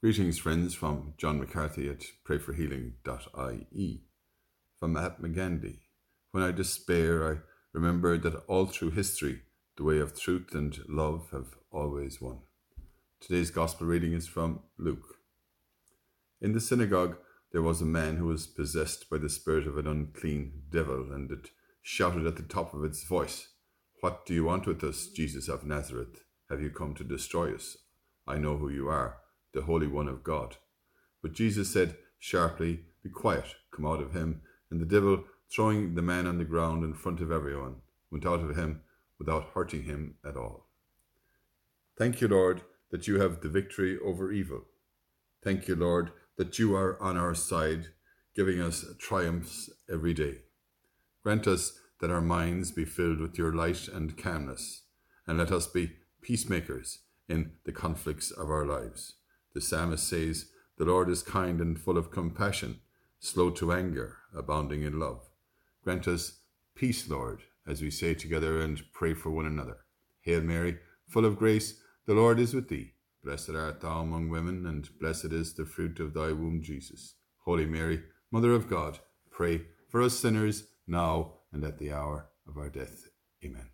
Greetings, friends, from John McCarthy at prayforhealing.ie. From Mahatma Gandhi. When I despair, I remember that all through history, the way of truth and love have always won. Today's Gospel reading is from Luke. In the synagogue, there was a man who was possessed by the spirit of an unclean devil, and it shouted at the top of its voice, What do you want with us, Jesus of Nazareth? Have you come to destroy us? I know who you are the Holy One of God. But Jesus said sharply, Be quiet, come out of him. And the devil, throwing the man on the ground in front of everyone, went out of him without hurting him at all. Thank you, Lord, that you have the victory over evil. Thank you, Lord, that you are on our side, giving us triumphs every day. Grant us that our minds be filled with your light and calmness, and let us be peacemakers in the conflicts of our lives. The psalmist says, The Lord is kind and full of compassion, slow to anger, abounding in love. Grant us peace, Lord, as we say together and pray for one another. Hail Mary, full of grace, the Lord is with thee. Blessed art thou among women, and blessed is the fruit of thy womb, Jesus. Holy Mary, Mother of God, pray for us sinners, now and at the hour of our death. Amen.